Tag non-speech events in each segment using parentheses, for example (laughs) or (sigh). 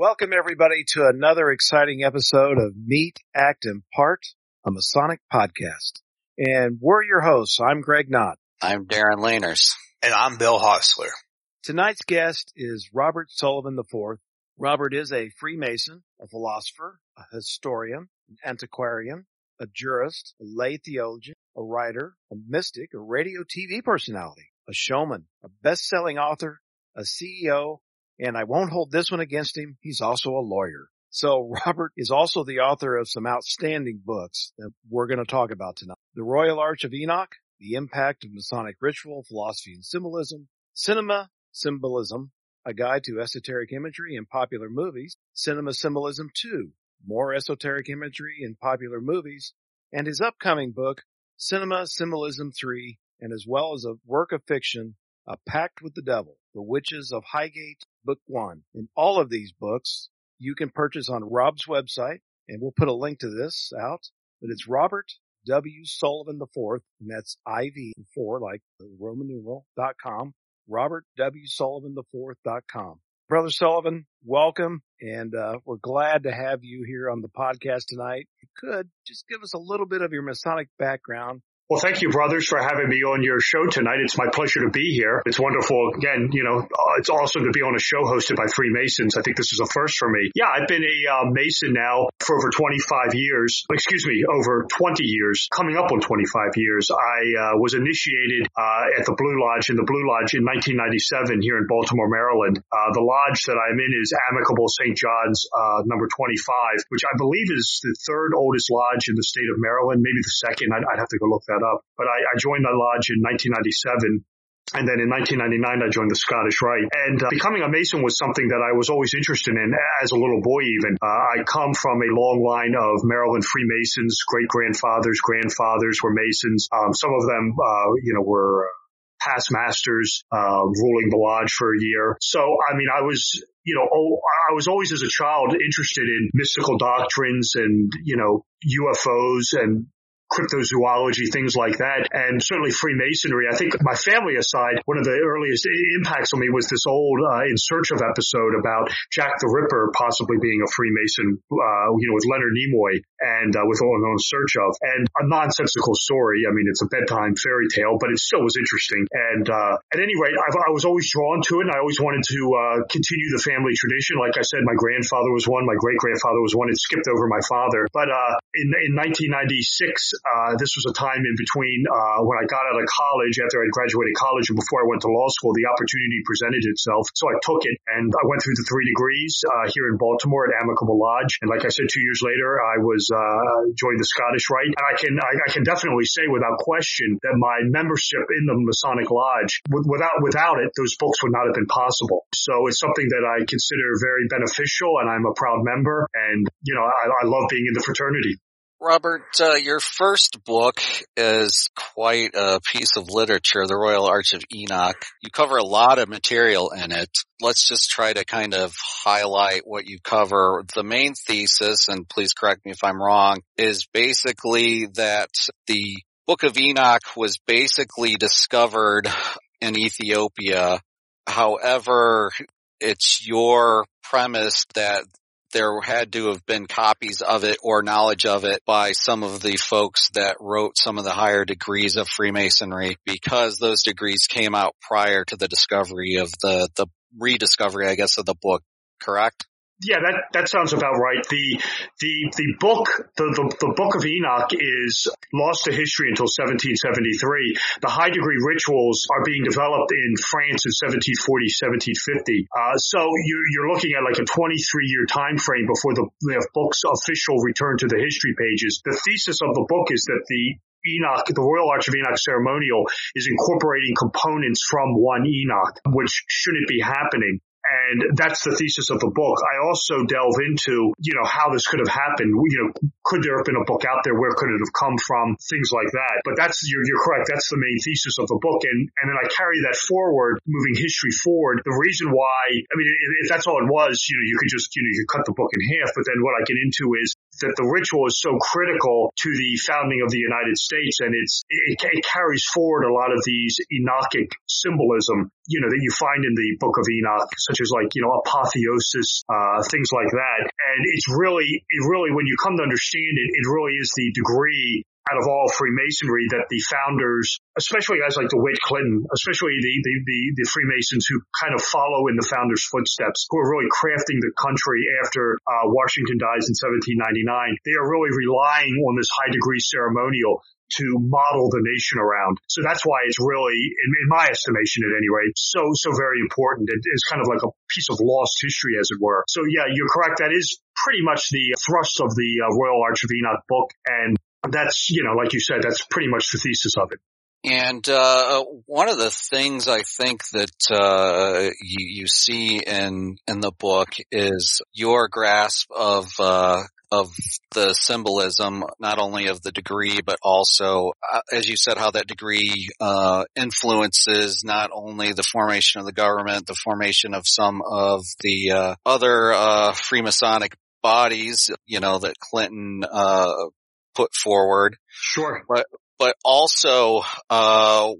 Welcome everybody to another exciting episode of Meet, Act, and Part, a Masonic podcast. And we're your hosts. I'm Greg Knott. I'm Darren Laners. And I'm Bill Hostler. Tonight's guest is Robert Sullivan IV. Robert is a Freemason, a philosopher, a historian, an antiquarian, a jurist, a lay theologian, a writer, a mystic, a radio TV personality, a showman, a best-selling author, a CEO, and I won't hold this one against him. He's also a lawyer. So (laughs) Robert is also the author of some outstanding books that we're going to talk about tonight. The Royal Arch of Enoch, The Impact of Masonic Ritual, Philosophy and Symbolism, Cinema Symbolism, A Guide to Esoteric Imagery in Popular Movies, Cinema Symbolism 2, More Esoteric Imagery in Popular Movies, and his upcoming book, Cinema Symbolism 3, and as well as a work of fiction, A Pact with the Devil, The Witches of Highgate, Book 1. In all of these books you can purchase on Rob's website, and we'll put a link to this out, but it's Robert W. Sullivan IV, and that's IV four, like the Roman numeral, dot com, Robert W. Sullivan IV dot com. Brother Sullivan, welcome, and uh, we're glad to have you here on the podcast tonight. If you could, just give us a little bit of your Masonic background well, thank you, brothers, for having me on your show tonight. It's my pleasure to be here. It's wonderful. Again, you know, uh, it's awesome to be on a show hosted by Freemasons. I think this is a first for me. Yeah, I've been a uh, Mason now for over 25 years. Excuse me, over 20 years, coming up on 25 years. I uh, was initiated uh, at the Blue Lodge in the Blue Lodge in 1997 here in Baltimore, Maryland. Uh, the lodge that I'm in is Amicable St. John's uh, number 25, which I believe is the third oldest lodge in the state of Maryland, maybe the second. I'd have to go look that that up. But I, I joined the lodge in 1997 and then in 1999, I joined the Scottish Rite. And uh, becoming a Mason was something that I was always interested in as a little boy even. Uh, I come from a long line of Maryland Freemasons. Great-grandfathers, grandfathers were Masons. Um, some of them, uh, you know, were past masters, uh, ruling the lodge for a year. So, I mean, I was, you know, I was always as a child interested in mystical doctrines and, you know, UFOs and cryptozoology, things like that, and certainly Freemasonry. I think my family aside, one of the earliest impacts on me was this old uh, In Search of episode about Jack the Ripper possibly being a Freemason, uh, you know, with Leonard Nimoy and uh, with All In Search of, and a nonsensical story. I mean, it's a bedtime fairy tale, but it still was interesting. And uh, at any rate, I've, i was always drawn to it, and I always wanted to uh, continue the family tradition. Like I said, my grandfather was one, my great grandfather was one. It skipped over my father, but uh, in in 1996 uh, this was a time in between uh, when I got out of college, after I graduated college, and before I went to law school. The opportunity presented itself, so I took it, and I went through the three degrees uh, here in Baltimore at Amicable Lodge. And like I said, two years later, I was uh, joined the Scottish Rite, and I can I, I, can definitely say without question that my membership in the Masonic Lodge, without without it, those books would not have been possible. So it's something that I consider very beneficial, and I'm a proud member, and you know I, I love being in the fraternity. Robert, uh, your first book is quite a piece of literature, The Royal Arch of Enoch. You cover a lot of material in it. Let's just try to kind of highlight what you cover. The main thesis, and please correct me if I'm wrong, is basically that the Book of Enoch was basically discovered in Ethiopia. However, it's your premise that there had to have been copies of it or knowledge of it by some of the folks that wrote some of the higher degrees of Freemasonry because those degrees came out prior to the discovery of the, the rediscovery, I guess, of the book, correct? Yeah, that, that sounds about right. The, the, the book, the, the, the book of Enoch is lost to history until 1773. The high degree rituals are being developed in France in 1740, 1750. Uh, so you're, you're looking at like a 23 year time frame before the, the book's official return to the history pages. The thesis of the book is that the Enoch, the Royal Arch of Enoch ceremonial is incorporating components from one Enoch, which shouldn't be happening. And that's the thesis of the book. I also delve into, you know, how this could have happened. You know, could there have been a book out there? Where could it have come from? Things like that. But that's, you're, you're correct. That's the main thesis of the book. And, and then I carry that forward, moving history forward. The reason why, I mean, if that's all it was, you know, you could just, you know, you could cut the book in half. But then what I get into is that the ritual is so critical to the founding of the United States, and it's it, it carries forward a lot of these Enochic symbolism, you know, that you find in the Book of Enoch, such as like you know apotheosis, uh, things like that. And it's really, it really, when you come to understand it, it really is the degree out of all Freemasonry that the founders, especially guys like DeWitt Clinton, especially the, the, the, the, Freemasons who kind of follow in the founders' footsteps, who are really crafting the country after uh, Washington dies in 1799, they are really relying on this high degree ceremonial to model the nation around. So that's why it's really, in, in my estimation at any rate, so, so very important. It is kind of like a piece of lost history, as it were. So yeah, you're correct. That is pretty much the thrust of the uh, Royal Arch of Enoch book. And that's, you know, like you said, that's pretty much the thesis of it. And uh, one of the things I think that uh, you, you, see in in the book is your grasp of uh, of the symbolism, not only of the degree, but also, uh, as you said, how that degree uh, influences not only the formation of the government, the formation of some of the uh, other Freemasonic bodies, you know, that Clinton put forward. Sure. But, but also, uh,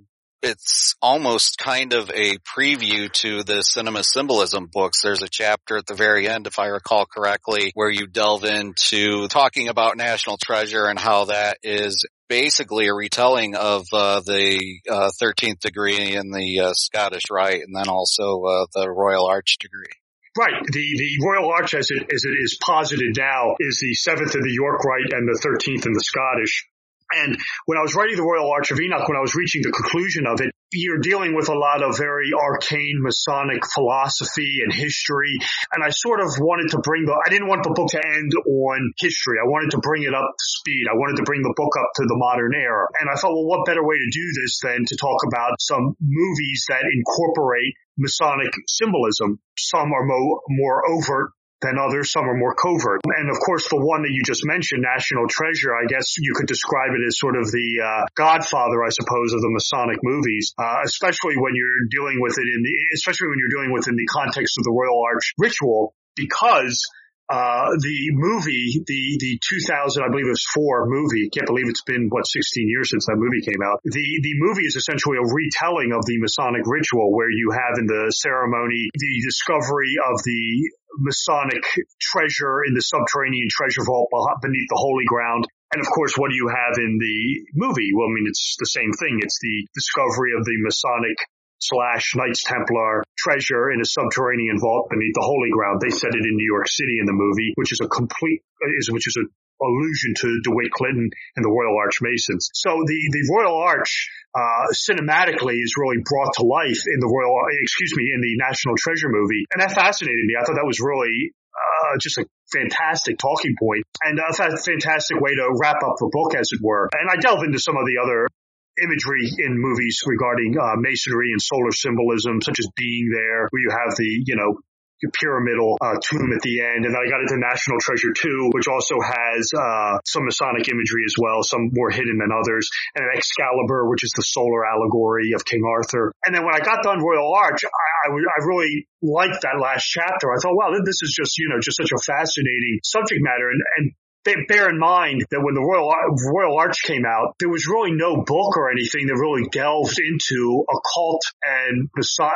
it's almost kind of a preview to the cinema symbolism books. There's a chapter at the very end, if I recall correctly, where you delve into talking about National Treasure and how that is basically a retelling of uh, the uh, 13th degree in the uh, Scottish Rite and then also uh, the Royal Arch degree. Right. The the Royal Arch, as it as it is posited now, is the seventh in the York Rite and the thirteenth in the Scottish. And when I was writing the Royal Arch of Enoch, when I was reaching the conclusion of it, you're dealing with a lot of very arcane Masonic philosophy and history. And I sort of wanted to bring the, I didn't want the book to end on history. I wanted to bring it up to speed. I wanted to bring the book up to the modern era. And I thought, well, what better way to do this than to talk about some movies that incorporate Masonic symbolism. Some are mo- more overt than others. Some are more covert. And of course, the one that you just mentioned, National Treasure, I guess you could describe it as sort of the uh, godfather, I suppose, of the Masonic movies, uh, especially when you're dealing with it in the, especially when you're dealing with in the context of the Royal Arch ritual, because uh, the movie, the, the 2000, I believe it was four movie. Can't believe it's been, what, 16 years since that movie came out. The, the movie is essentially a retelling of the Masonic ritual where you have in the ceremony the discovery of the Masonic treasure in the subterranean treasure vault beneath the holy ground. And of course, what do you have in the movie? Well, I mean, it's the same thing. It's the discovery of the Masonic slash Knights Templar treasure in a subterranean vault beneath the Holy Ground. They said it in New York City in the movie, which is a complete, is, which is a allusion to DeWitt Clinton and the Royal Arch Masons. So the, the Royal Arch, uh, cinematically is really brought to life in the Royal, excuse me, in the National Treasure movie. And that fascinated me. I thought that was really, uh, just a fantastic talking point and a fantastic way to wrap up the book, as it were. And I delve into some of the other imagery in movies regarding uh, masonry and solar symbolism, such as being there, where you have the, you know, pyramidal uh, tomb at the end. And then I got into National Treasure 2, which also has uh, some Masonic imagery as well, some more hidden than others. And an Excalibur, which is the solar allegory of King Arthur. And then when I got done Royal Arch, I, I, I really liked that last chapter. I thought, wow, this is just, you know, just such a fascinating subject matter. And, and bear in mind that when the Royal Royal Arch came out, there was really no book or anything that really delved into occult and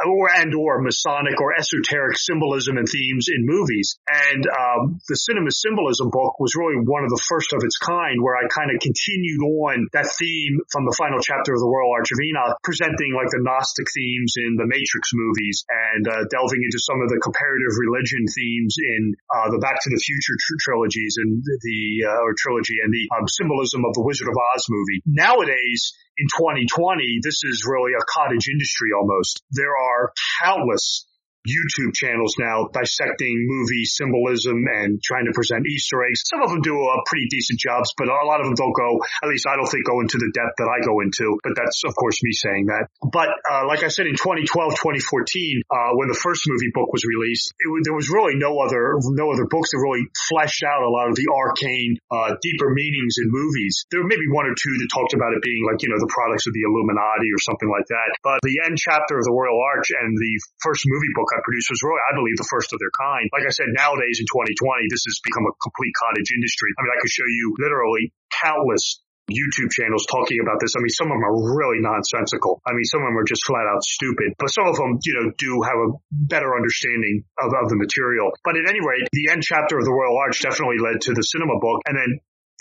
or and or Masonic or esoteric symbolism and themes in movies. And um, the Cinema Symbolism book was really one of the first of its kind, where I kind of continued on that theme from the final chapter of the Royal Arch of Enoch, presenting like the Gnostic themes in the Matrix movies and uh, delving into some of the comparative religion themes in uh, the Back to the Future tr- trilogies and the uh, or trilogy and the um, symbolism of the Wizard of Oz movie. Nowadays, in 2020, this is really a cottage industry almost. There are countless YouTube channels now dissecting movie symbolism and trying to present Easter eggs. Some of them do a pretty decent jobs, but a lot of them don't go, at least I don't think go into the depth that I go into, but that's of course me saying that. But, uh, like I said, in 2012, 2014, uh, when the first movie book was released, was, there was really no other, no other books that really fleshed out a lot of the arcane, uh, deeper meanings in movies. There may be one or two that talked about it being like, you know, the products of the Illuminati or something like that. But the end chapter of the Royal Arch and the first movie book Produced was really, I believe, the first of their kind. Like I said, nowadays in 2020, this has become a complete cottage industry. I mean, I could show you literally countless YouTube channels talking about this. I mean, some of them are really nonsensical. I mean, some of them are just flat out stupid, but some of them, you know, do have a better understanding of, of the material. But at any rate, the end chapter of the Royal Arch definitely led to the cinema book. And then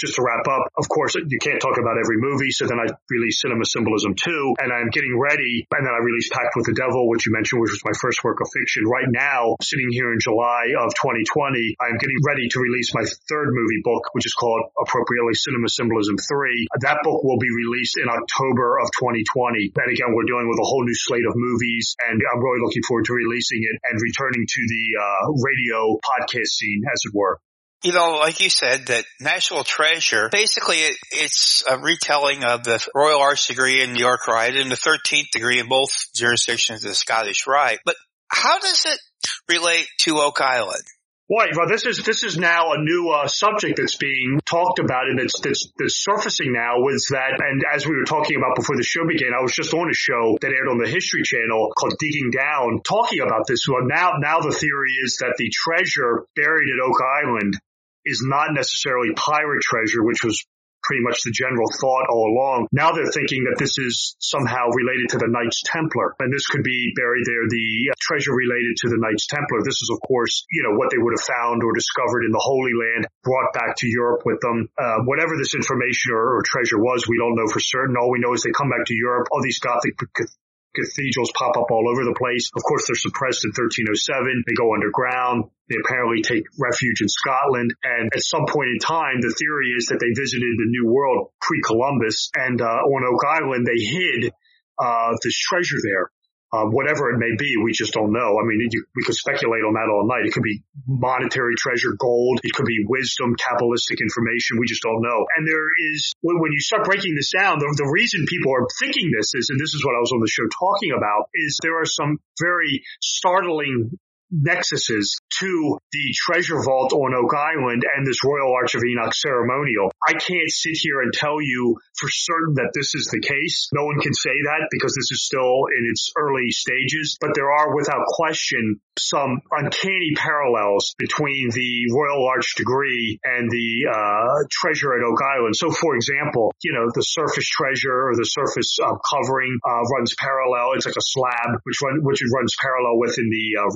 just to wrap up, of course, you can't talk about every movie. So then I released Cinema Symbolism 2 and I'm getting ready. And then I released Pact with the Devil, which you mentioned, which was my first work of fiction. Right now, sitting here in July of 2020, I'm getting ready to release my third movie book, which is called appropriately Cinema Symbolism 3. That book will be released in October of 2020. And again, we're dealing with a whole new slate of movies and I'm really looking forward to releasing it and returning to the uh, radio podcast scene, as it were. You know, like you said, that National Treasure, basically it, it's a retelling of the Royal Arch degree in the York Rite and the 13th degree in both jurisdictions of the Scottish Rite. But how does it relate to Oak Island? Well, this is this is now a new uh, subject that's being talked about and that's, that's that's surfacing now. Was that, and as we were talking about before the show began, I was just on a show that aired on the History Channel called Digging Down, talking about this. Well, now now the theory is that the treasure buried at Oak Island is not necessarily pirate treasure, which was pretty much the general thought all along. Now they're thinking that this is somehow related to the Knights Templar, and this could be buried there, the treasure related to the Knights Templar. This is, of course, you know, what they would have found or discovered in the Holy Land, brought back to Europe with them. Uh, whatever this information or, or, treasure was, we don't know for certain. All we know is they come back to Europe. All these Gothic cathedrals pop up all over the place. Of course, they're suppressed in 1307. They go underground. They apparently take refuge in Scotland. And at some point in time, the theory is that they visited the New World pre-Columbus and uh, on Oak Island, they hid uh, this treasure there uh, whatever it may be, we just don't know. I mean, you, we could speculate on that all night. It could be monetary treasure, gold. It could be wisdom, Kabbalistic information. We just don't know. And there is, when you start breaking this down, the, the reason people are thinking this is, and this is what I was on the show talking about, is there are some very startling nexuses to the treasure vault on Oak Island and this Royal Arch of Enoch ceremonial. I can't sit here and tell you for certain that this is the case. No one can say that because this is still in its early stages, but there are without question some uncanny parallels between the Royal Arch degree and the uh, treasure at Oak Island. So for example, you know, the surface treasure or the surface uh, covering uh, runs parallel. It's like a slab which run, which runs parallel within the uh,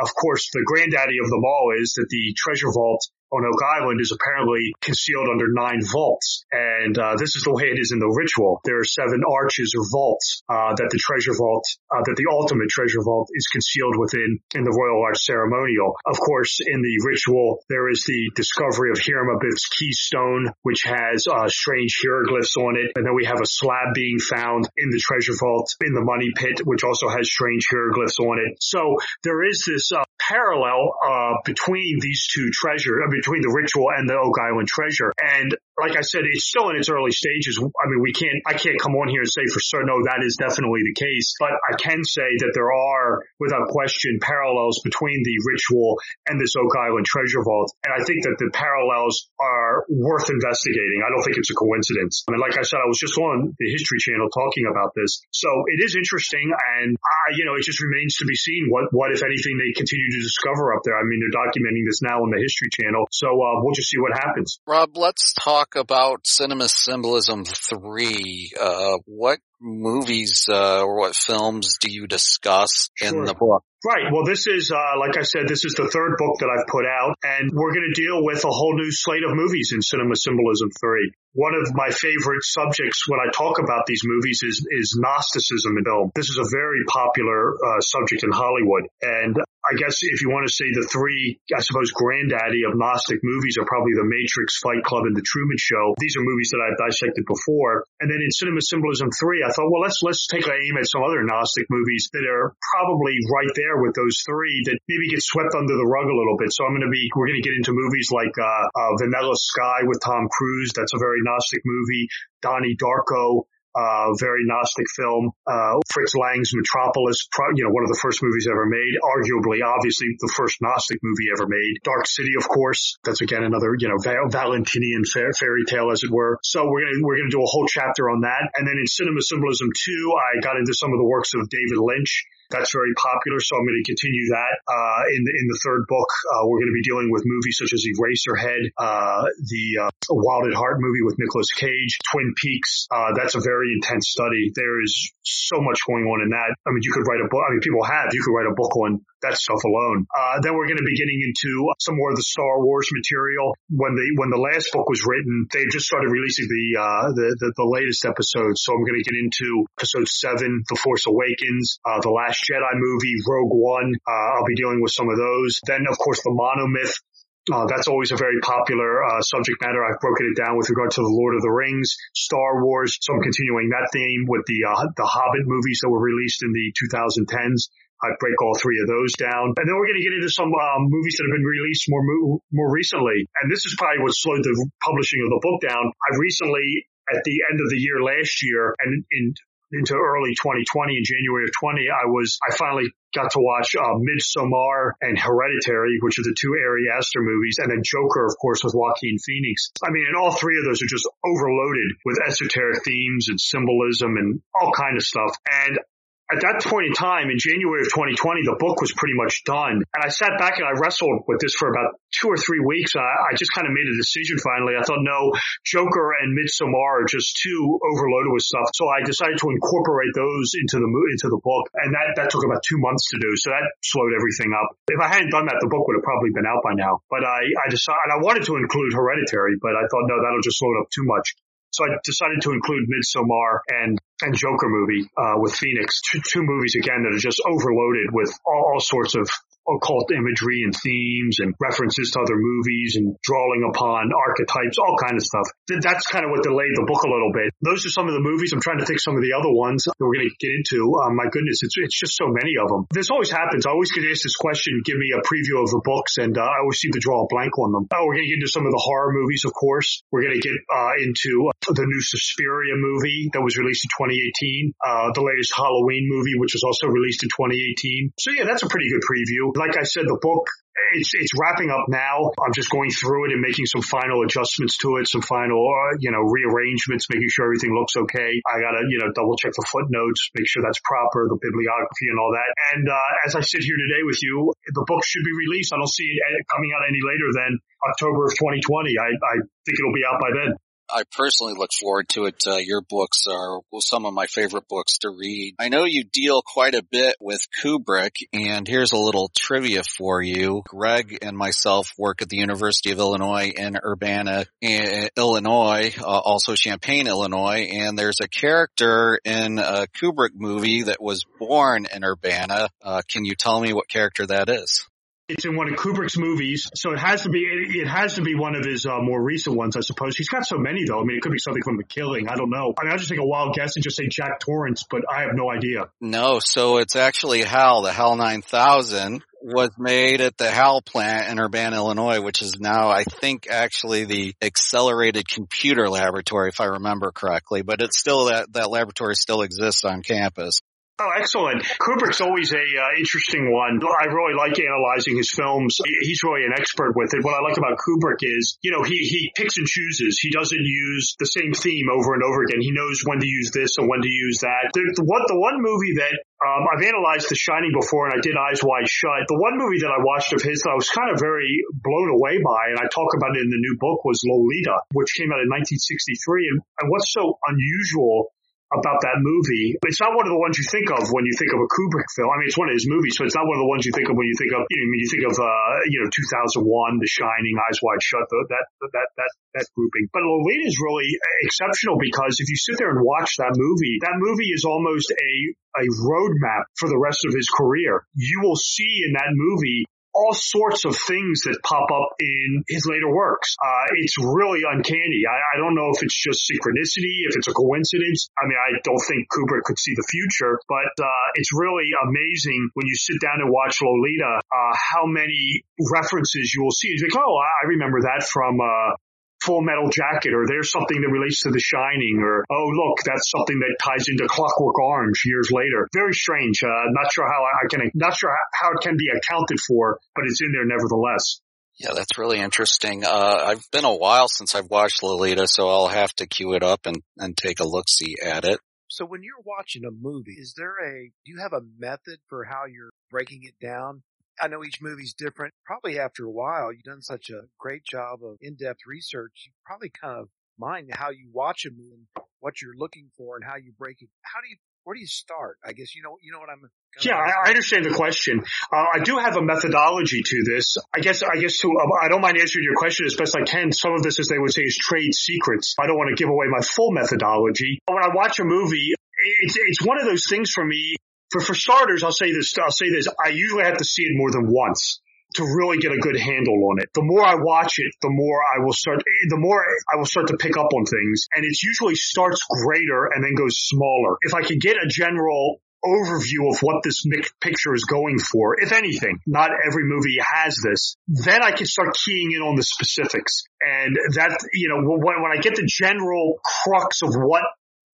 of course, the granddaddy of them all is that the treasure vault on Oak Island is apparently concealed under nine vaults. And uh, this is the way it is in the ritual. There are seven arches or vaults uh, that the treasure vault, uh, that the ultimate treasure vault is concealed within in the Royal Arch ceremonial. Of course, in the ritual, there is the discovery of Abiff's keystone, which has uh, strange hieroglyphs on it. And then we have a slab being found in the treasure vault in the money pit, which also has strange hieroglyphs on it. So there is this uh, parallel uh, between these two treasures, I between the ritual and the Oak Island treasure. And like I said, it's still in its early stages. I mean, we can't, I can't come on here and say for sure, no, that is definitely the case, but I can say that there are, without question, parallels between the ritual and this Oak Island treasure vault. And I think that the parallels are worth investigating. I don't think it's a coincidence. I mean, like I said, I was just on the History Channel talking about this. So it is interesting. And, uh, you know, it just remains to be seen what, what, if anything, they continue to discover up there. I mean, they're documenting this now on the History Channel. So, uh, we'll just see what happens. Rob, let's talk about Cinema Symbolism 3. Uh, what movies uh, or what films do you discuss in the book? Right. Well, this is, uh, like I said, this is the third book that I've put out, and we're going to deal with a whole new slate of movies in Cinema Symbolism 3. One of my favorite subjects when I talk about these movies is, is Gnosticism in film. This is a very popular uh, subject in Hollywood, and I guess if you want to say the three, I suppose, granddaddy of Gnostic movies are probably The Matrix, Fight Club, and The Truman Show. These are movies that I've dissected before. And then in Cinema Symbolism 3, I thought, well, let's, let's take an aim at some other Gnostic movies that are probably right there with those three that maybe get swept under the rug a little bit. So I'm going to be, we're going to get into movies like, uh, uh, Vanilla Sky with Tom Cruise. That's a very Gnostic movie. Donnie Darko uh, very Gnostic film. Uh, Fritz Lang's Metropolis, pro- you know, one of the first movies ever made, arguably, obviously, the first Gnostic movie ever made. Dark City, of course. That's again another, you know, Val- Valentinian fairy tale, as it were. So we're gonna we're gonna do a whole chapter on that. And then in Cinema Symbolism 2, I got into some of the works of David Lynch That's very popular, so I'm going to continue that. Uh, in the in the third book, uh, we're going to be dealing with movies such as Eraserhead, uh, the uh, Wild at Heart movie with Nicolas Cage, Twin Peaks. Uh, that's a very intense study. There is so much going on in that. I mean, you could write a book. I mean, people have. You could write a book on that stuff alone. Uh, then we're going to be getting into some more of the Star Wars material. When the when the last book was written, they just started releasing the uh, the, the, the latest episodes. So I'm going to get into episode seven, The Force Awakens, uh, the Last Jedi movie, Rogue One. Uh, I'll be dealing with some of those. Then of course the Monomyth. Uh, that's always a very popular uh, subject matter. I've broken it down with regard to the Lord of the Rings, Star Wars. So I'm continuing that theme with the uh, the Hobbit movies that were released in the 2010s. I break all three of those down. And then we're going to get into some um, movies that have been released more more recently. And this is probably what slowed the publishing of the book down. I recently, at the end of the year last year, and in into early 2020 in January of 20, I was, I finally got to watch uh, Midsommar and Hereditary, which are the two Ari Aster movies, and then Joker, of course, with Joaquin Phoenix. I mean, and all three of those are just overloaded with esoteric themes and symbolism and all kind of stuff. And at that point in time, in January of 2020, the book was pretty much done. And I sat back and I wrestled with this for about two or three weeks. I, I just kind of made a decision finally. I thought, no, Joker and Midsommar are just too overloaded with stuff. So I decided to incorporate those into the into the book. And that, that took about two months to do. So that slowed everything up. If I hadn't done that, the book would have probably been out by now. But I, I decided, I wanted to include Hereditary, but I thought, no, that'll just slow it up too much. So I decided to include Midsommar and and Joker movie uh, with Phoenix, two, two movies again that are just overloaded with all, all sorts of occult imagery and themes and references to other movies and drawing upon archetypes, all kind of stuff. That's kind of what delayed the book a little bit. Those are some of the movies. I'm trying to think some of the other ones that we're going to get into. Um, my goodness, it's, it's just so many of them. This always happens. I always get asked this question, give me a preview of the books, and uh, I always seem to draw a blank on them. Oh, we're going to get into some of the horror movies, of course. We're going to get uh, into the new Suspiria movie that was released in 2018, uh, the latest Halloween movie, which was also released in 2018. So yeah, that's a pretty good preview like I said, the book it's it's wrapping up now. I'm just going through it and making some final adjustments to it, some final uh, you know rearrangements, making sure everything looks okay. I gotta you know double check the footnotes, make sure that's proper, the bibliography and all that. And uh, as I sit here today with you, the book should be released. I don't see it coming out any later than October of 2020. I, I think it'll be out by then. I personally look forward to it. Uh, your books are well, some of my favorite books to read. I know you deal quite a bit with Kubrick, and here's a little trivia for you. Greg and myself work at the University of Illinois in Urbana, Illinois, uh, also Champaign, Illinois, and there's a character in a Kubrick movie that was born in Urbana. Uh, can you tell me what character that is? It's in one of Kubrick's movies, so it has to be it, has to be one of his uh, more recent ones, I suppose. He's got so many though. I mean, it could be something from The Killing. I don't know. I mean, I just take a wild guess and just say Jack Torrance, but I have no idea. No, so it's actually HAL, the HAL 9000 was made at the HAL plant in Urbana, Illinois, which is now, I think, actually the accelerated computer laboratory, if I remember correctly. But it's still that that laboratory still exists on campus. Oh, excellent. Kubrick's always a uh, interesting one. I really like analyzing his films. He's really an expert with it. What I like about Kubrick is, you know, he, he picks and chooses. He doesn't use the same theme over and over again. He knows when to use this and when to use that. The, the one, the one movie that um, I've analyzed The Shining before, and I did Eyes Wide Shut. The one movie that I watched of his that I was kind of very blown away by, and I talk about it in the new book, was Lolita, which came out in 1963. And, and what's so unusual about that movie. It's not one of the ones you think of when you think of a Kubrick film. I mean, it's one of his movies, so it's not one of the ones you think of when you think of, you know, you think of, uh, you know, 2001, The Shining, Eyes Wide Shut, the, that, that, that, that grouping. But Lolita is really exceptional because if you sit there and watch that movie, that movie is almost a, a roadmap for the rest of his career. You will see in that movie all sorts of things that pop up in his later works. Uh, it's really uncanny. I, I, don't know if it's just synchronicity, if it's a coincidence. I mean, I don't think Kubrick could see the future, but uh, it's really amazing when you sit down and watch Lolita, uh, how many references you will see. It's like, oh, I remember that from uh, Full Metal Jacket, or there's something that relates to The Shining, or oh look, that's something that ties into Clockwork Orange years later. Very strange. Uh, not sure how I can, not sure how it can be accounted for, but it's in there nevertheless. Yeah, that's really interesting. Uh, I've been a while since I've watched Lolita, so I'll have to queue it up and, and take a look see at it. So when you're watching a movie, is there a, do you have a method for how you're breaking it down? I know each movie's different. Probably after a while, you've done such a great job of in-depth research. You probably kind of mind how you watch a movie and what you're looking for and how you break it. How do you, where do you start? I guess you know, you know what I'm. Yeah, I, I, understand the question. Uh, I do have a methodology to this. I guess, I guess to, uh, I don't mind answering your question as best I can. Some of this, as they would say, is trade secrets. I don't want to give away my full methodology. But When I watch a movie, it's, it's one of those things for me. For, for starters, I'll say this, I'll say this. I usually have to see it more than once to really get a good handle on it. The more I watch it, the more I will start, the more I will start to pick up on things. And it usually starts greater and then goes smaller. If I could get a general overview of what this picture is going for, if anything. Not every movie has this. Then I can start keying in on the specifics. And that, you know, when, when I get the general crux of what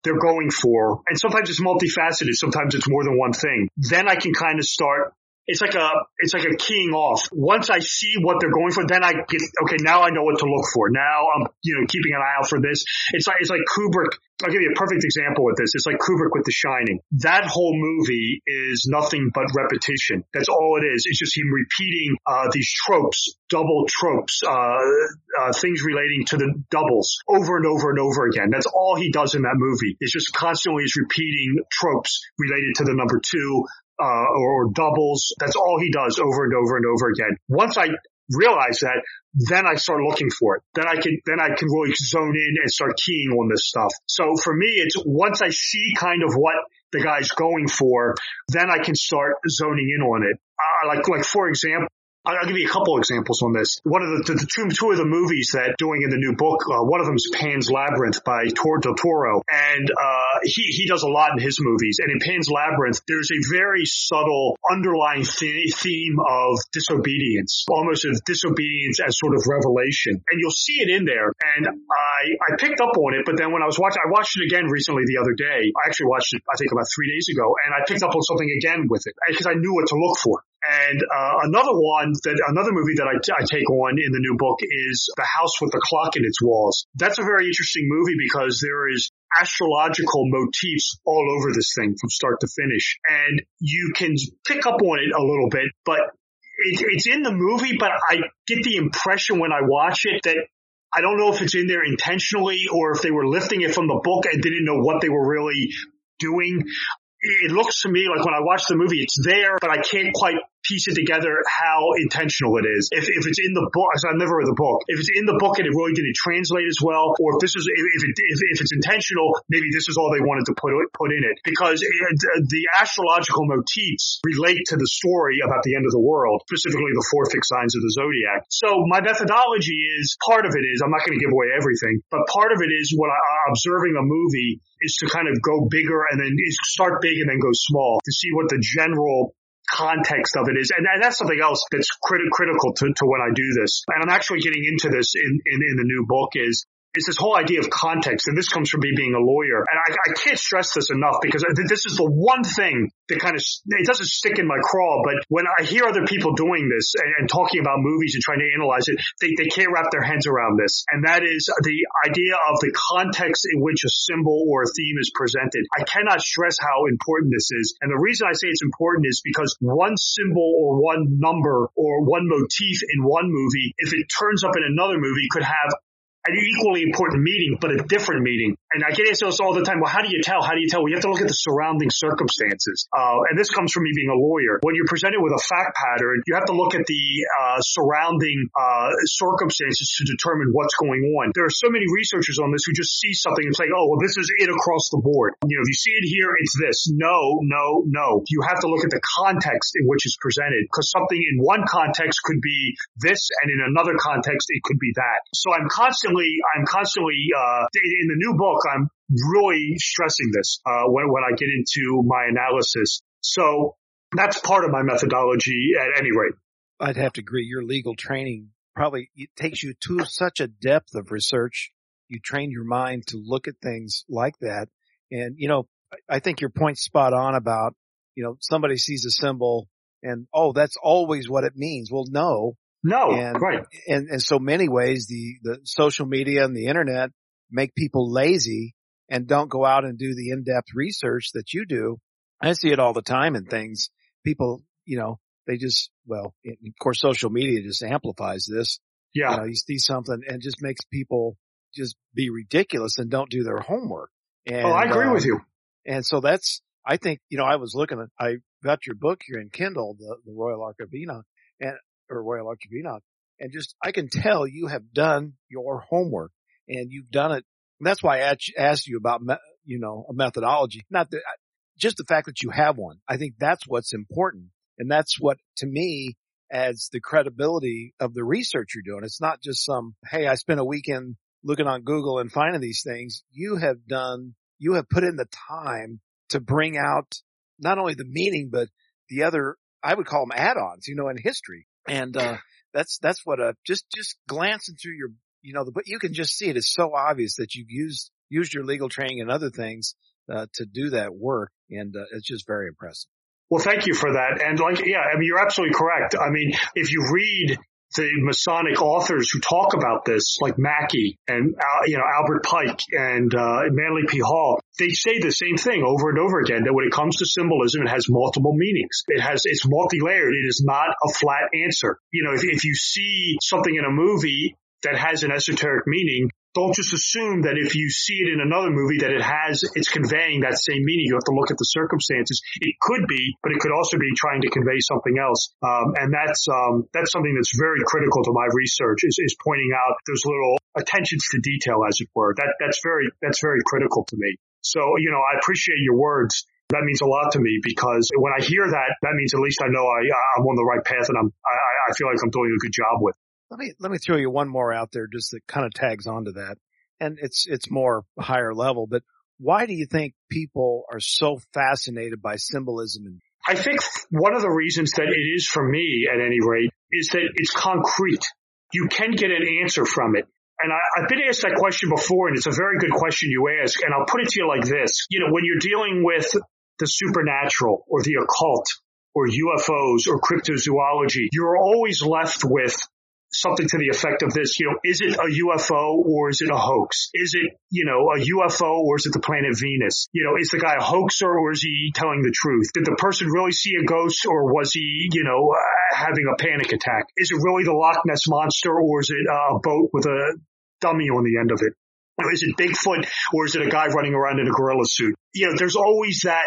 they're going for, and sometimes it's multifaceted, sometimes it's more than one thing, then I can kind of start it's like a it's like a keying off. Once I see what they're going for, then I get okay. Now I know what to look for. Now I'm you know keeping an eye out for this. It's like it's like Kubrick. I'll give you a perfect example with this. It's like Kubrick with The Shining. That whole movie is nothing but repetition. That's all it is. It's just him repeating uh, these tropes, double tropes, uh, uh, things relating to the doubles over and over and over again. That's all he does in that movie. It's just constantly is repeating tropes related to the number two, uh, or doubles. That's all he does over and over and over again. Once I realize that, then I start looking for it. Then I can, then I can really zone in and start keying on this stuff. So for me, it's once I see kind of what the guy's going for, then I can start zoning in on it. Uh, like, like for example, I'll give you a couple examples on this. One of the, the, two, two of the movies that doing in the new book, uh, one of them is Pan's Labyrinth by Tor del Toro, and uh, he he does a lot in his movies. And in Pan's Labyrinth, there's a very subtle underlying th- theme of disobedience, almost as disobedience as sort of revelation, and you'll see it in there. And I I picked up on it, but then when I was watching, I watched it again recently the other day. I actually watched it I think about three days ago, and I picked up on something again with it because I knew what to look for. And uh, another one that another movie that I, t- I take on in the new book is The House with the Clock in Its Walls. That's a very interesting movie because there is astrological motifs all over this thing from start to finish, and you can pick up on it a little bit, but it, it's in the movie. But I get the impression when I watch it that I don't know if it's in there intentionally or if they were lifting it from the book and didn't know what they were really doing it looks to me like when I watch the movie, it's there, but I can't quite piece it together how intentional it is. If, if it's in the book, I've never read the book. If it's in the book and it really didn't translate as well, or if this is, if, it, if, if it's intentional, maybe this is all they wanted to put, put in it. Because it, the astrological motifs relate to the story about the end of the world, specifically the four fixed signs of the zodiac. So my methodology is, part of it is, I'm not going to give away everything, but part of it is what I, uh, observing a movie is to kind of go bigger and then start big and then go small to see what the general context of it is. And, and that's something else that's crit- critical to, to when I do this. And I'm actually getting into this in, in, in the new book is is this whole idea of context. And this comes from me being a lawyer. And I, I can't stress this enough because this is the one thing that kind of, it doesn't stick in my craw, but when I hear other people doing this and, and talking about movies and trying to analyze it, they, they can't wrap their heads around this. And that is the idea of the context in which a symbol or a theme is presented. I cannot stress how important this is. And the reason I say it's important is because one symbol or one number or one motif in one movie, if it turns up in another movie, could have an equally important meeting, but a different meeting. And I get asked this all the time. Well, how do you tell? How do you tell? Well, you have to look at the surrounding circumstances. Uh, and this comes from me being a lawyer. When you're presented with a fact pattern, you have to look at the uh, surrounding uh, circumstances to determine what's going on. There are so many researchers on this who just see something and say, "Oh, well, this is it across the board." You know, if you see it here, it's this. No, no, no. You have to look at the context in which it's presented because something in one context could be this, and in another context, it could be that. So I'm constantly I'm constantly, uh, in the new book, I'm really stressing this, uh, when, when I get into my analysis. So that's part of my methodology at any rate. I'd have to agree. Your legal training probably it takes you to such a depth of research. You train your mind to look at things like that. And, you know, I think your point's spot on about, you know, somebody sees a symbol and, oh, that's always what it means. Well, no, no, and, right. And in so many ways, the, the social media and the internet make people lazy and don't go out and do the in-depth research that you do. I see it all the time in things. People, you know, they just, well, of course, social media just amplifies this. Yeah. You, know, you see something and just makes people just be ridiculous and don't do their homework. And, oh, I agree uh, with you. And so that's, I think, you know, I was looking at, I got your book here in Kindle, the, the Royal Ark of Enoch and, or Royal Arch of Enoch. And just, I can tell you have done your homework and you've done it. And that's why I asked you about, you know, a methodology, not just the fact that you have one. I think that's what's important. And that's what to me adds the credibility of the research you're doing. It's not just some, Hey, I spent a weekend looking on Google and finding these things. You have done, you have put in the time to bring out not only the meaning, but the other, I would call them add-ons, you know, in history. And, uh, that's, that's what, uh, just, just glancing through your, you know, but you can just see it. it is so obvious that you've used, used your legal training and other things, uh, to do that work. And, uh, it's just very impressive. Well, thank you for that. And like, yeah, I mean, you're absolutely correct. I mean, if you read the Masonic authors who talk about this, like Mackey and you know Albert Pike and uh, Manly P. Hall, they say the same thing over and over again. That when it comes to symbolism, it has multiple meanings. It has it's multi-layered. It is not a flat answer. You know, if, if you see something in a movie that has an esoteric meaning, don't just assume that if you see it in another movie that it has, it's conveying that same meaning. You have to look at the circumstances. It could be, but it could also be trying to convey something else. Um, and that's, um, that's something that's very critical to my research is, is pointing out those little attentions to detail, as it were. That, that's very, that's very critical to me. So, you know, I appreciate your words. That means a lot to me because when I hear that, that means at least I know I, I'm on the right path and I'm, I, I feel like I'm doing a good job with. Let me, let me throw you one more out there just that kind of tags onto that. And it's, it's more higher level, but why do you think people are so fascinated by symbolism? and I think one of the reasons that it is for me at any rate is that it's concrete. You can get an answer from it. And I, have been asked that question before, and it's a very good question you ask. And I'll put it to you like this. You know, when you're dealing with the supernatural or the occult or UFOs or cryptozoology, you're always left with something to the effect of this, you know, is it a UFO or is it a hoax? Is it, you know, a UFO or is it the planet Venus? You know, is the guy a hoaxer or is he telling the truth? Did the person really see a ghost or was he, you know, uh, having a panic attack? Is it really the Loch Ness monster or is it a boat with a dummy on the end of it? Is it Bigfoot or is it a guy running around in a gorilla suit? You know, there's always that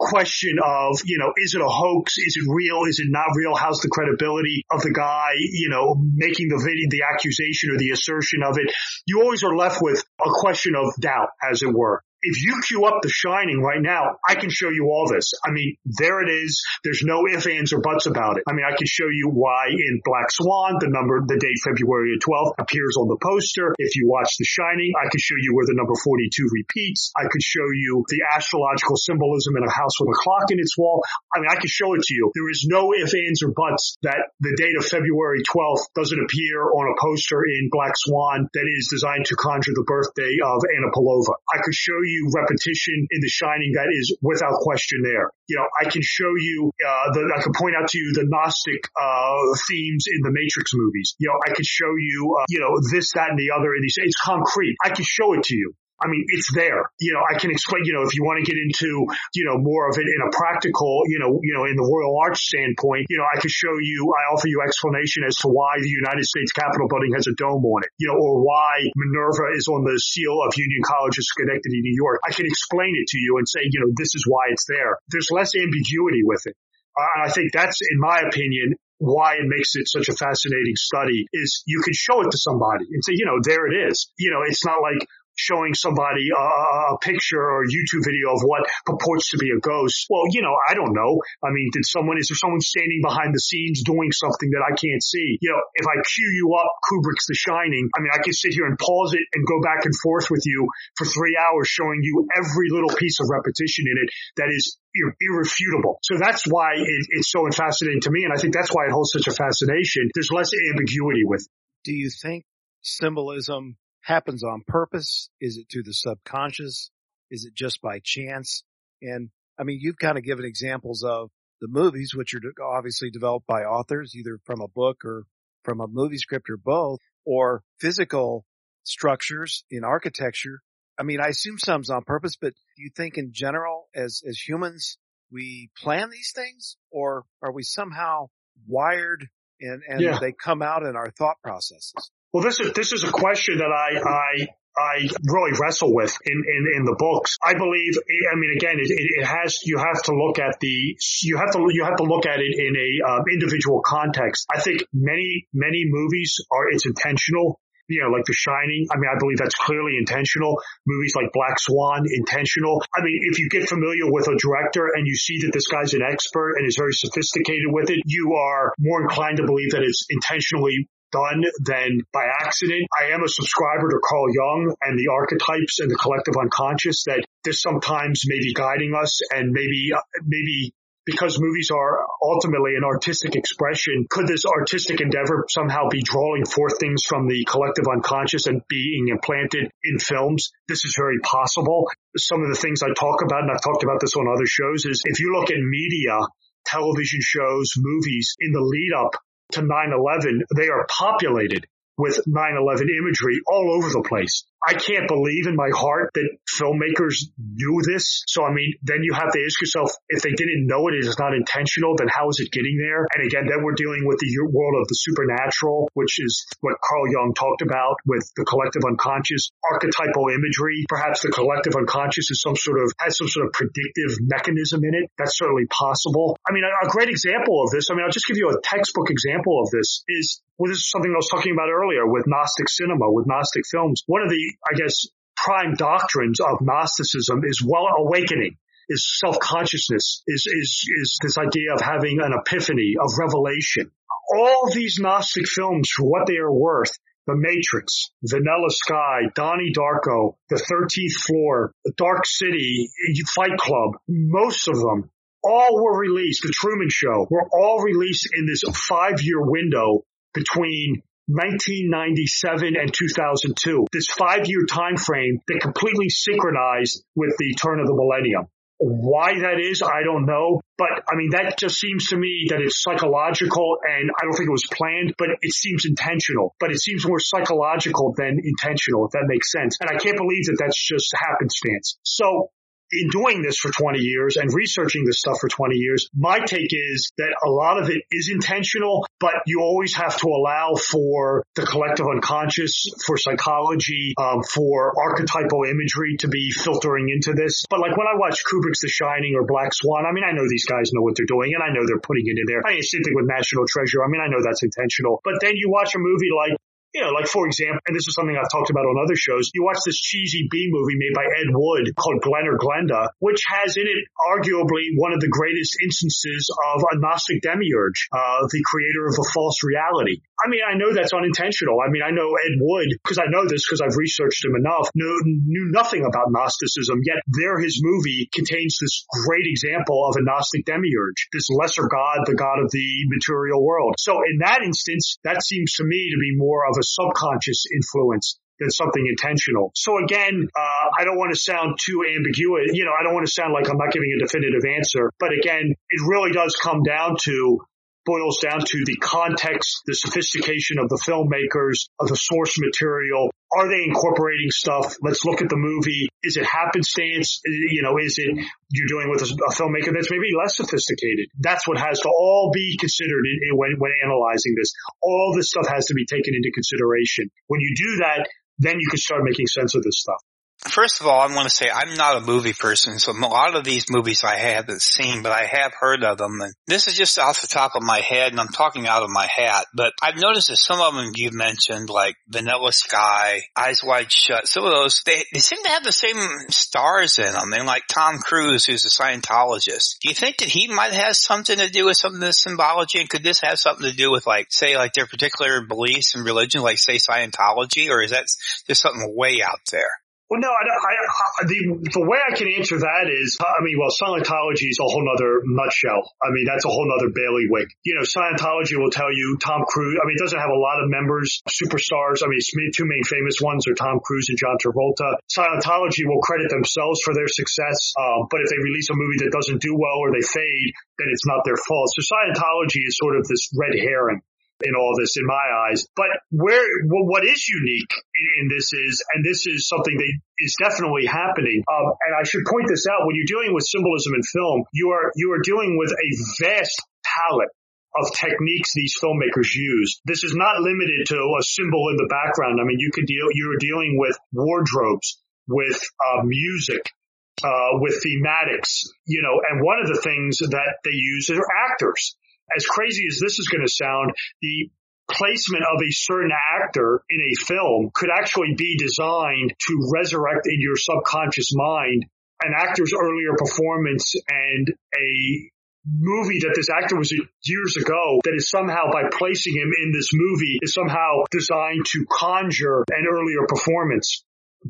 question of, you know, is it a hoax? Is it real? Is it not real? How's the credibility of the guy, you know, making the video, the accusation or the assertion of it? You always are left with a question of doubt, as it were if you queue up The Shining right now, I can show you all this. I mean, there it is. There's no ifs, ands, or buts about it. I mean, I can show you why in Black Swan, the number, the date February 12th appears on the poster. If you watch The Shining, I could show you where the number 42 repeats. I could show you the astrological symbolism in a house with a clock in its wall. I mean, I could show it to you. There is no ifs, ands, or buts that the date of February 12th doesn't appear on a poster in Black Swan that is designed to conjure the birthday of Anna Pavlova. I could show you you repetition in The Shining that is without question there. You know, I can show you, uh, the, I can point out to you the Gnostic, uh, themes in the Matrix movies. You know, I can show you, uh, you know, this, that, and the other. It's concrete. I can show it to you. I mean, it's there. You know, I can explain, you know, if you want to get into, you know, more of it in a practical, you know, you know, in the Royal Arch standpoint, you know, I can show you, I offer you explanation as to why the United States Capitol building has a dome on it, you know, or why Minerva is on the seal of Union College of Schenectady, New York. I can explain it to you and say, you know, this is why it's there. There's less ambiguity with it. Uh, and I think that's, in my opinion, why it makes it such a fascinating study is you can show it to somebody and say, you know, there it is. You know, it's not like, showing somebody a, a picture or YouTube video of what purports to be a ghost. Well, you know, I don't know. I mean, did someone, is there someone standing behind the scenes doing something that I can't see? You know, if I cue you up Kubrick's The Shining, I mean, I could sit here and pause it and go back and forth with you for three hours showing you every little piece of repetition in it that is irrefutable. So that's why it, it's so fascinating to me. And I think that's why it holds such a fascination. There's less ambiguity with it. Do you think symbolism happens on purpose? Is it to the subconscious? Is it just by chance? And I mean, you've kind of given examples of the movies, which are obviously developed by authors, either from a book or from a movie script or both, or physical structures in architecture. I mean, I assume some's on purpose, but do you think in general, as, as humans, we plan these things or are we somehow wired and, and yeah. they come out in our thought processes? Well, this is, this is a question that I, I, I really wrestle with in, in, in the books. I believe, I mean, again, it, it, has, you have to look at the, you have to, you have to look at it in a um, individual context. I think many, many movies are, it's intentional you know, like The Shining. I mean, I believe that's clearly intentional. Movies like Black Swan, intentional. I mean, if you get familiar with a director and you see that this guy's an expert and is very sophisticated with it, you are more inclined to believe that it's intentionally done than by accident. I am a subscriber to Carl Jung and the archetypes and the collective unconscious that this sometimes may be guiding us and maybe, maybe because movies are ultimately an artistic expression, could this artistic endeavor somehow be drawing forth things from the collective unconscious and being implanted in films? This is very possible. Some of the things I talk about, and I've talked about this on other shows, is if you look at media, television shows, movies in the lead up to 9-11, they are populated with 9-11 imagery all over the place. I can't believe in my heart that filmmakers knew this. So, I mean, then you have to ask yourself, if they didn't know it, it is not intentional, then how is it getting there? And again, then we're dealing with the world of the supernatural, which is what Carl Jung talked about with the collective unconscious, archetypal imagery. Perhaps the collective unconscious is some sort of, has some sort of predictive mechanism in it. That's certainly possible. I mean, a, a great example of this, I mean, I'll just give you a textbook example of this is well, this is something I was talking about earlier with Gnostic cinema, with Gnostic films. One of the I guess, prime doctrines of Gnosticism is well awakening, is self-consciousness, is, is, is this idea of having an epiphany, of revelation. All these Gnostic films, for what they are worth, The Matrix, Vanilla Sky, Donnie Darko, The 13th Floor, The Dark City, Fight Club, most of them all were released, The Truman Show, were all released in this five year window between 1997 and 2002. This five year time frame that completely synchronized with the turn of the millennium. Why that is, I don't know. But I mean, that just seems to me that it's psychological and I don't think it was planned, but it seems intentional. But it seems more psychological than intentional, if that makes sense. And I can't believe that that's just happenstance. So in doing this for 20 years and researching this stuff for 20 years, my take is that a lot of it is intentional, but you always have to allow for the collective unconscious, for psychology, um, for archetypal imagery to be filtering into this. But like when I watch Kubrick's The Shining or Black Swan, I mean, I know these guys know what they're doing and I know they're putting it in there. I mean, same thing with National Treasure. I mean, I know that's intentional. But then you watch a movie like you know, like for example, and this is something I've talked about on other shows, you watch this cheesy B movie made by Ed Wood called Glen or Glenda, which has in it arguably one of the greatest instances of a Gnostic demiurge, uh, the creator of a false reality. I mean, I know that's unintentional. I mean, I know Ed Wood, because I know this because I've researched him enough, knew, knew nothing about Gnosticism, yet there his movie contains this great example of a Gnostic demiurge, this lesser god, the god of the material world. So in that instance, that seems to me to be more of a subconscious influence than something intentional. So again, uh, I don't want to sound too ambiguous. You know, I don't want to sound like I'm not giving a definitive answer. But again, it really does come down to boils down to the context, the sophistication of the filmmakers, of the source material. Are they incorporating stuff? Let's look at the movie. Is it happenstance? You know, is it you're doing with a, a filmmaker that's maybe less sophisticated? That's what has to all be considered in, in, when, when analyzing this. All this stuff has to be taken into consideration. When you do that, then you can start making sense of this stuff. First of all, I want to say I'm not a movie person, so a lot of these movies I haven't seen, but I have heard of them. And this is just off the top of my head, and I'm talking out of my hat. But I've noticed that some of them you mentioned, like Vanilla Sky, Eyes Wide Shut, some of those, they, they seem to have the same stars in them. And like Tom Cruise, who's a Scientologist. Do you think that he might have something to do with some of this symbology? And could this have something to do with like, say, like their particular beliefs and religion, like say Scientology, or is that just something way out there? Well, no, I, I, I, the, the way I can answer that is, I mean, well, Scientology is a whole nother nutshell. I mean, that's a whole nother bailiwick. You know, Scientology will tell you Tom Cruise, I mean, it doesn't have a lot of members, superstars. I mean, two main famous ones are Tom Cruise and John Travolta. Scientology will credit themselves for their success, um, but if they release a movie that doesn't do well or they fade, then it's not their fault. So Scientology is sort of this red herring. In all this in my eyes. But where, well, what is unique in, in, this is, and this is something that is definitely happening. Um, and I should point this out when you're dealing with symbolism in film, you are, you are dealing with a vast palette of techniques these filmmakers use. This is not limited to a symbol in the background. I mean, you could deal, you're dealing with wardrobes, with uh, music, uh, with thematics, you know, and one of the things that they use are actors. As crazy as this is going to sound, the placement of a certain actor in a film could actually be designed to resurrect in your subconscious mind an actor's earlier performance and a movie that this actor was in years ago that is somehow by placing him in this movie is somehow designed to conjure an earlier performance.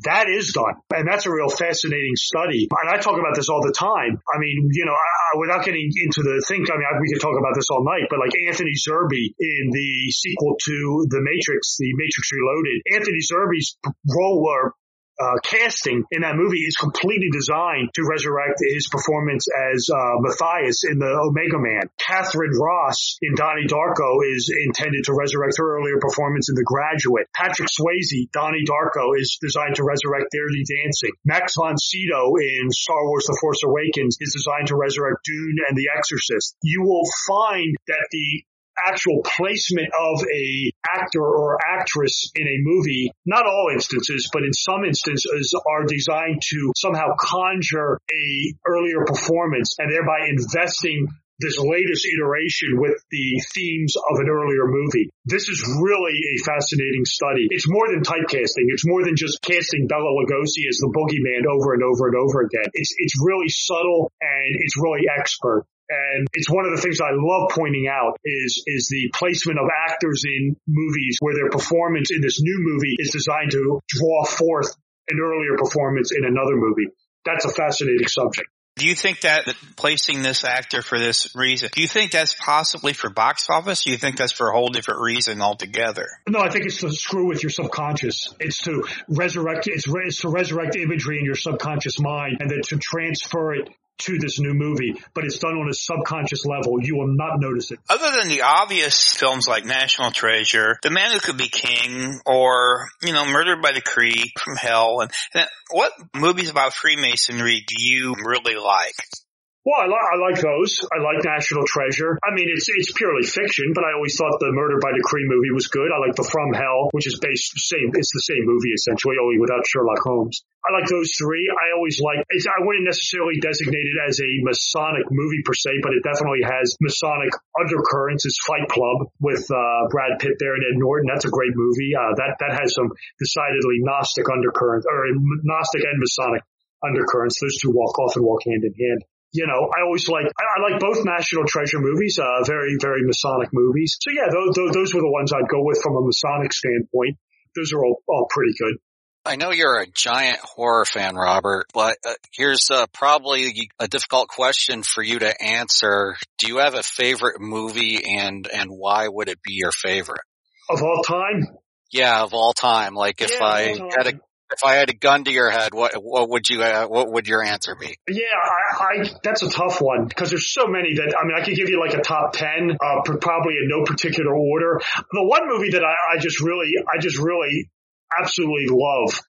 That is done. And that's a real fascinating study. And I talk about this all the time. I mean, you know, I, without getting into the thing, I mean, I, we could talk about this all night, but like Anthony Zerbe in the sequel to The Matrix, The Matrix Reloaded, Anthony Zerbe's role or uh, casting in that movie is completely designed to resurrect his performance as uh, Matthias in the Omega Man. Katharine Ross in Donnie Darko is intended to resurrect her earlier performance in The Graduate. Patrick Swayze, Donnie Darko, is designed to resurrect Dirty Dancing. Max von Sydow in Star Wars The Force Awakens is designed to resurrect Dune and The Exorcist. You will find that the actual placement of a actor or actress in a movie, not all instances, but in some instances are designed to somehow conjure a earlier performance and thereby investing this latest iteration with the themes of an earlier movie. This is really a fascinating study. It's more than typecasting. It's more than just casting Bela Lugosi as the boogeyman over and over and over again. It's, it's really subtle and it's really expert. And it's one of the things I love pointing out is, is the placement of actors in movies where their performance in this new movie is designed to draw forth an earlier performance in another movie. That's a fascinating subject. Do you think that placing this actor for this reason, do you think that's possibly for box office? Do you think that's for a whole different reason altogether? No, I think it's to screw with your subconscious. It's to resurrect, it's, it's to resurrect imagery in your subconscious mind and then to transfer it to this new movie, but it's done on a subconscious level. You will not notice it. Other than the obvious films like National Treasure, The Man Who Could Be King, or, you know, Murdered by Decree from Hell, and, and what movies about Freemasonry do you really like? Well, I, li- I like those. I like National Treasure. I mean, it's it's purely fiction, but I always thought the Murder by Decree movie was good. I like the From Hell, which is based same. It's the same movie essentially, only without Sherlock Holmes. I like those three. I always like. It's, I wouldn't necessarily designate it as a Masonic movie per se, but it definitely has Masonic undercurrents. It's Fight Club with uh, Brad Pitt there and Ed Norton. That's a great movie. Uh, that that has some decidedly Gnostic undercurrents or Gnostic and Masonic undercurrents. Those two walk often walk hand in hand you know, I always like, I, I, like both National Treasure movies, uh, very, very Masonic movies. So yeah, those, those, those were the ones I'd go with from a Masonic standpoint. Those are all, all pretty good. I know you're a giant horror fan, Robert, but uh, here's uh, probably a difficult question for you to answer. Do you have a favorite movie and, and why would it be your favorite? Of all time? Yeah, of all time. Like if yeah, I had a if I had a gun to your head, what what would you uh, what would your answer be? Yeah, I, I that's a tough one because there's so many that I mean I could give you like a top ten, uh, probably in no particular order. The one movie that I, I just really I just really absolutely love.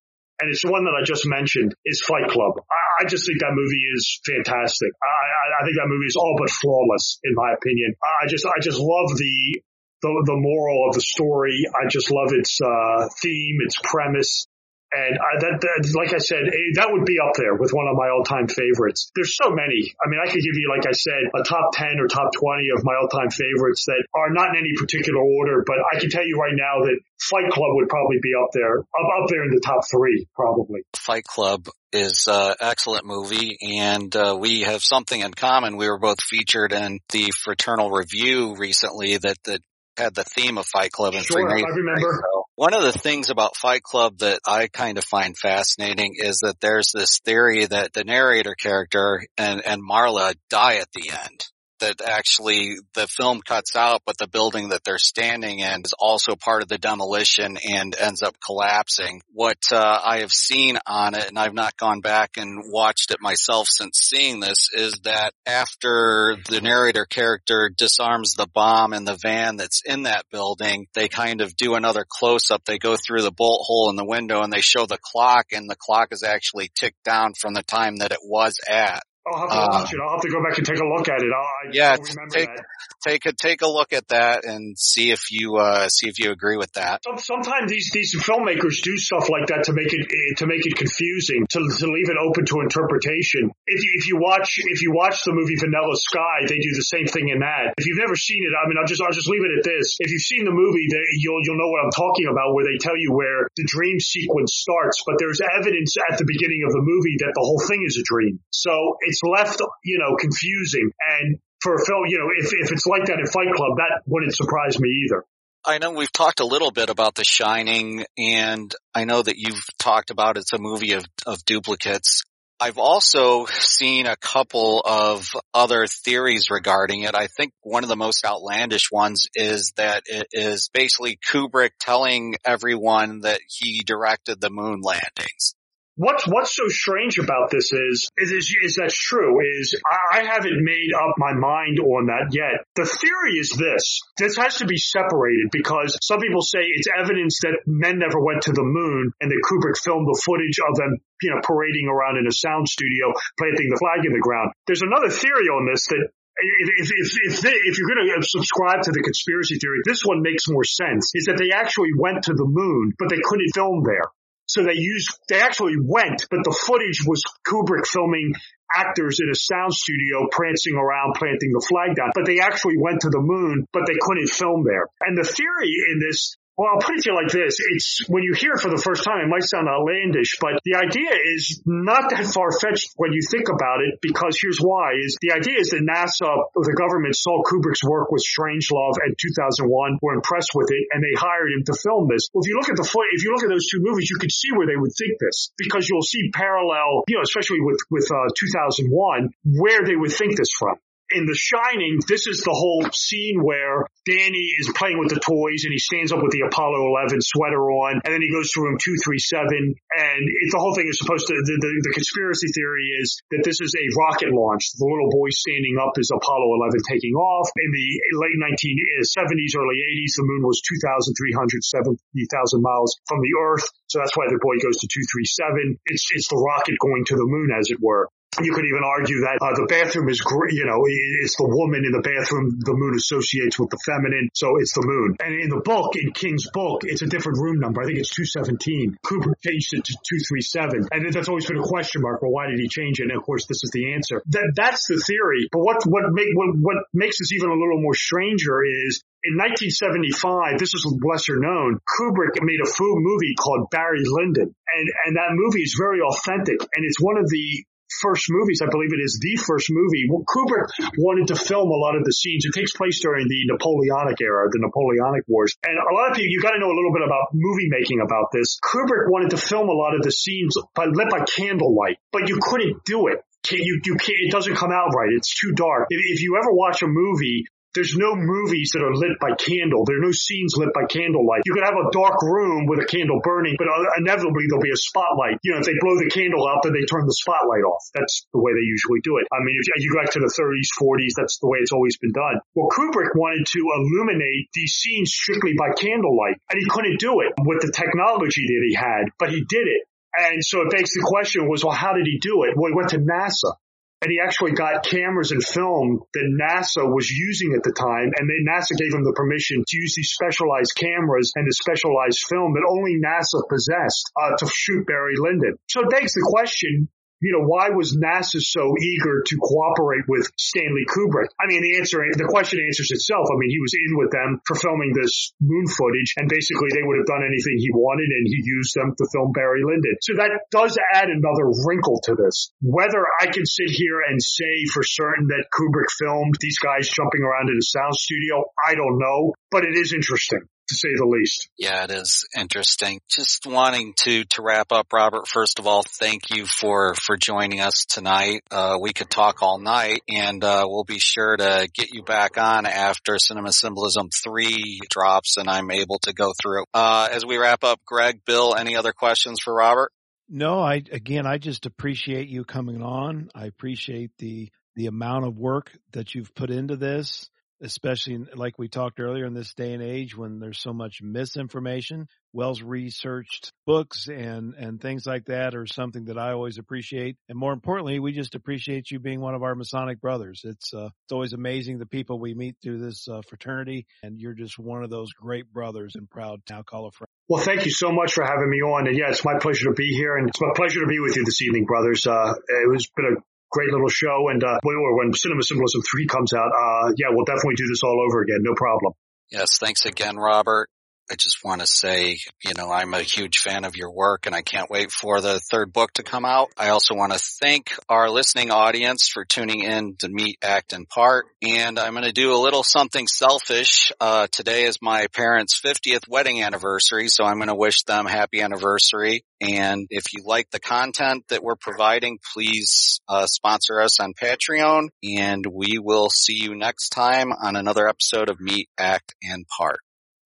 And it's the one that I just mentioned is Fight Club. I, I just think that movie is fantastic. I, I think that movie is all but flawless in my opinion. I just, I just love the, the, the moral of the story. I just love its uh, theme, its premise. And I, that, that, like I said, eh, that would be up there with one of my all-time favorites. There's so many. I mean, I could give you, like I said, a top 10 or top 20 of my all-time favorites that are not in any particular order, but I can tell you right now that Fight Club would probably be up there, up, up there in the top three, probably. Fight Club is an uh, excellent movie and uh, we have something in common. We were both featured in the Fraternal Review recently that, that had the theme of Fight Club and sure, I remember. So one of the things about Fight Club that I kind of find fascinating is that there's this theory that the narrator character and, and Marla die at the end. That actually the film cuts out, but the building that they're standing in is also part of the demolition and ends up collapsing. What uh, I have seen on it, and I've not gone back and watched it myself since seeing this, is that after the narrator character disarms the bomb in the van that's in that building, they kind of do another close up. They go through the bolt hole in the window and they show the clock and the clock is actually ticked down from the time that it was at. I'll have to uh, watch it. I'll have to go back and take a look at it. I yeah, take that. take a take a look at that and see if you uh, see if you agree with that. Sometimes these these filmmakers do stuff like that to make it to make it confusing, to to leave it open to interpretation. If you if you watch if you watch the movie Vanilla Sky, they do the same thing in that. If you've never seen it, I mean, I'll just I'll just leave it at this. If you've seen the movie, you'll you'll know what I'm talking about, where they tell you where the dream sequence starts, but there's evidence at the beginning of the movie that the whole thing is a dream. So it's left, you know, confusing. And for a film, you know, if, if it's like that in Fight Club, that wouldn't surprise me either. I know we've talked a little bit about The Shining and I know that you've talked about it's a movie of, of duplicates. I've also seen a couple of other theories regarding it. I think one of the most outlandish ones is that it is basically Kubrick telling everyone that he directed the moon landings. What's what's so strange about this is is is that's true is I haven't made up my mind on that yet. The theory is this: this has to be separated because some people say it's evidence that men never went to the moon and that Kubrick filmed the footage of them, you know, parading around in a sound studio, planting the flag in the ground. There's another theory on this that if, if, if, they, if, you're going to uh, subscribe to the conspiracy theory, this one makes more sense, is that they actually went to the moon, but they couldn't film there. So they used, they actually went, but the footage was Kubrick filming actors in a sound studio prancing around planting the flag down. But they actually went to the moon, but they couldn't film there. And the theory in this well, I'll put it to you like this. It's when you hear it for the first time, it might sound outlandish, but the idea is not that far fetched when you think about it, because here's why is the idea is that NASA or the government saw Kubrick's work with Strangelove and 2001, were impressed with it, and they hired him to film this. Well, if you look at the if you look at those two movies, you can see where they would think this, because you'll see parallel, you know, especially with, with, uh, 2001, where they would think this from in The Shining, this is the whole scene where Danny is playing with the toys and he stands up with the Apollo 11 sweater on and then he goes to room 237 and it, the whole thing is supposed to, the, the, the, conspiracy theory is that this is a rocket launch. The little boy standing up is Apollo 11 taking off. In the late 1970s, uh, early 80s, the moon was 2,370,000 miles from the Earth. So that's why the boy goes to 237. It's, it's the rocket going to the moon, as it were. You could even argue that uh, the bathroom is, you know, it's the woman in the bathroom. The moon associates with the feminine, so it's the moon. And in the book, in King's book, it's a different room number. I think it's 217. Kubrick changed it to 237, and that's always been a question mark. Well, why did he change it? And of course, this is the answer. That that's the theory. But what what make what, what makes this even a little more stranger is in 1975, this is lesser known, Kubrick made a food movie called Barry Lyndon. And, and that movie is very authentic. And it's one of the first movies. I believe it is the first movie. Well, Kubrick wanted to film a lot of the scenes. It takes place during the Napoleonic era, the Napoleonic Wars. And a lot of people, you got to know a little bit about movie making about this. Kubrick wanted to film a lot of the scenes by, lit by candlelight, but you couldn't do it. You, you can't, it doesn't come out right. It's too dark. If, if you ever watch a movie there's no movies that are lit by candle. There are no scenes lit by candlelight. You could have a dark room with a candle burning, but uh, inevitably there'll be a spotlight. You know, if they blow the candle out, then they turn the spotlight off. That's the way they usually do it. I mean, if you go back to the 30s, 40s, that's the way it's always been done. Well, Kubrick wanted to illuminate these scenes strictly by candlelight, and he couldn't do it with the technology that he had, but he did it. And so it begs the question was, well, how did he do it? Well, he went to NASA and he actually got cameras and film that NASA was using at the time, and then NASA gave him the permission to use these specialized cameras and the specialized film that only NASA possessed uh, to shoot Barry Lyndon. So it begs the question, you know, why was NASA so eager to cooperate with Stanley Kubrick? I mean, the answer, the question answers itself. I mean, he was in with them for filming this moon footage and basically they would have done anything he wanted and he used them to film Barry Lyndon. So that does add another wrinkle to this. Whether I can sit here and say for certain that Kubrick filmed these guys jumping around in a sound studio, I don't know, but it is interesting. To say the least. Yeah, it is interesting. Just wanting to, to wrap up, Robert, first of all, thank you for, for joining us tonight. Uh, we could talk all night and, uh, we'll be sure to get you back on after Cinema Symbolism 3 drops and I'm able to go through it. Uh, as we wrap up, Greg, Bill, any other questions for Robert? No, I, again, I just appreciate you coming on. I appreciate the, the amount of work that you've put into this especially like we talked earlier in this day and age when there's so much misinformation. Wells researched books and, and things like that are something that I always appreciate. And more importantly, we just appreciate you being one of our Masonic brothers. It's, uh, it's always amazing the people we meet through this uh, fraternity and you're just one of those great brothers and proud now call a friend. Well, thank you so much for having me on. And yeah, it's my pleasure to be here and it's my pleasure to be with you this evening, brothers. Uh, it has been a great little show. And uh, when Cinema Symbolism 3 comes out, uh, yeah, we'll definitely do this all over again. No problem. Yes, thanks again, Robert. I just want to say, you know, I'm a huge fan of your work and I can't wait for the third book to come out. I also want to thank our listening audience for tuning in to Meet, Act, and Part. And I'm going to do a little something selfish. Uh, today is my parents' 50th wedding anniversary, so I'm going to wish them happy anniversary. And if you like the content that we're providing, please uh, sponsor us on Patreon. And we will see you next time on another episode of Meet, Act, and Part.